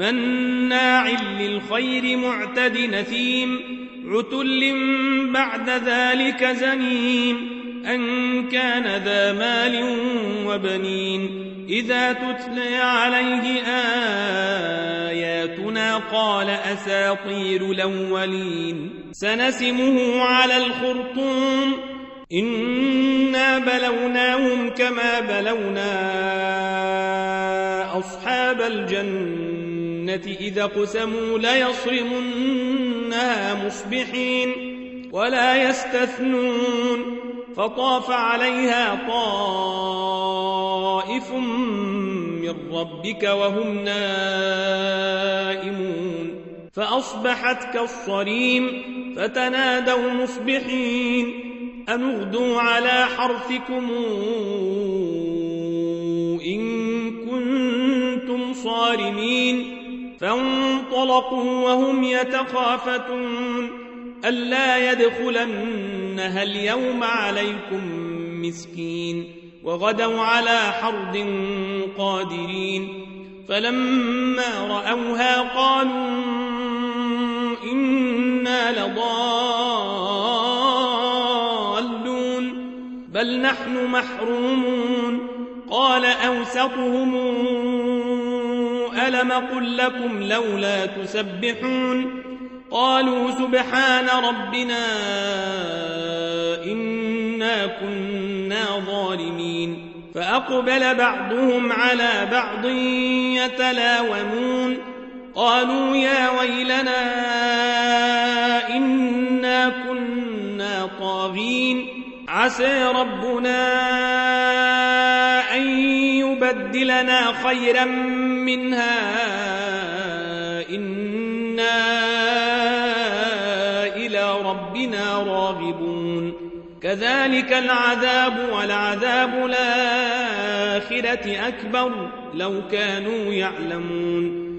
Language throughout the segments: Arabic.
مناع للخير معتد نثيم عتل بعد ذلك زنيم. أن كان ذا مال وبنين. إذا تتلى عليه آياتنا قال أساطير الأولين. سنسمه على الخرطوم. إنا بلوناهم كما بلونا أصحاب الجنة. إذا قسموا ليصرمنها مصبحين ولا يستثنون فطاف عليها طائف من ربك وهم نائمون فأصبحت كالصريم فتنادوا مصبحين أن اغدوا على حرثكم إن كنتم صارمين فانطلقوا وهم يتخافتون. ألا يدخلنها اليوم عليكم مسكين. وغدوا على حرد قادرين. فلما رأوها قالوا إنا لضالون. بل نحن محرومون. قال أوسطهم ألم قل لكم لولا تسبحون قالوا سبحان ربنا إنا كنا ظالمين فأقبل بعضهم على بعض يتلاومون قالوا يا ويلنا إنا كنا طاغين عسى ربنا أن يبدلنا خيرا منها إنا إلى ربنا راغبون. كذلك العذاب والعذاب الآخرة أكبر لو كانوا يعلمون.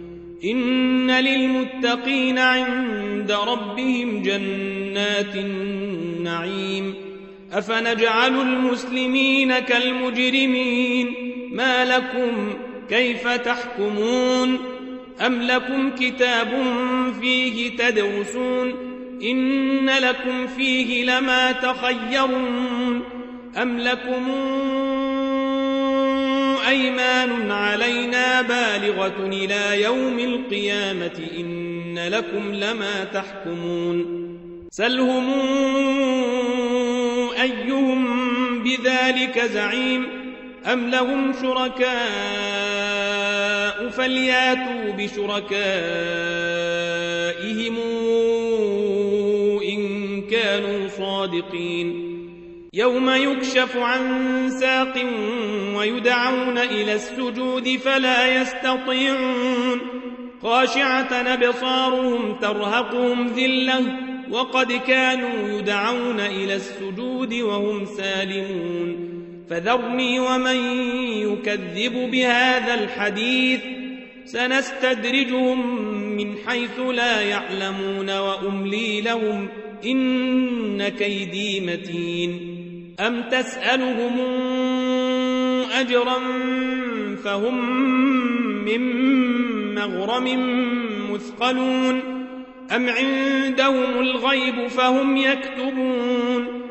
إن للمتقين عند ربهم جنات النعيم. أفنجعل المسلمين كالمجرمين؟ ما لكم كيف تحكمون أم لكم كتاب فيه تدرسون إن لكم فيه لما تخيرون أم لكم أيمان علينا بالغة إلى يوم القيامة إن لكم لما تحكمون سلهم أيهم بذلك زعيم أم لهم شركاء فلياتوا بشركائهم إن كانوا صادقين. يوم يكشف عن ساق ويدعون إلى السجود فلا يستطيعون. خاشعة أبصارهم ترهقهم ذلة وقد كانوا يدعون إلى السجود وهم سالمون. فذرني ومن يكذب بهذا الحديث. سنستدرجهم من حيث لا يعلمون وأملي لهم إن كيدي متين. أم تسألهم أجرا فهم من مغرم مثقلون. أم عندهم الغيب فهم يكتبون.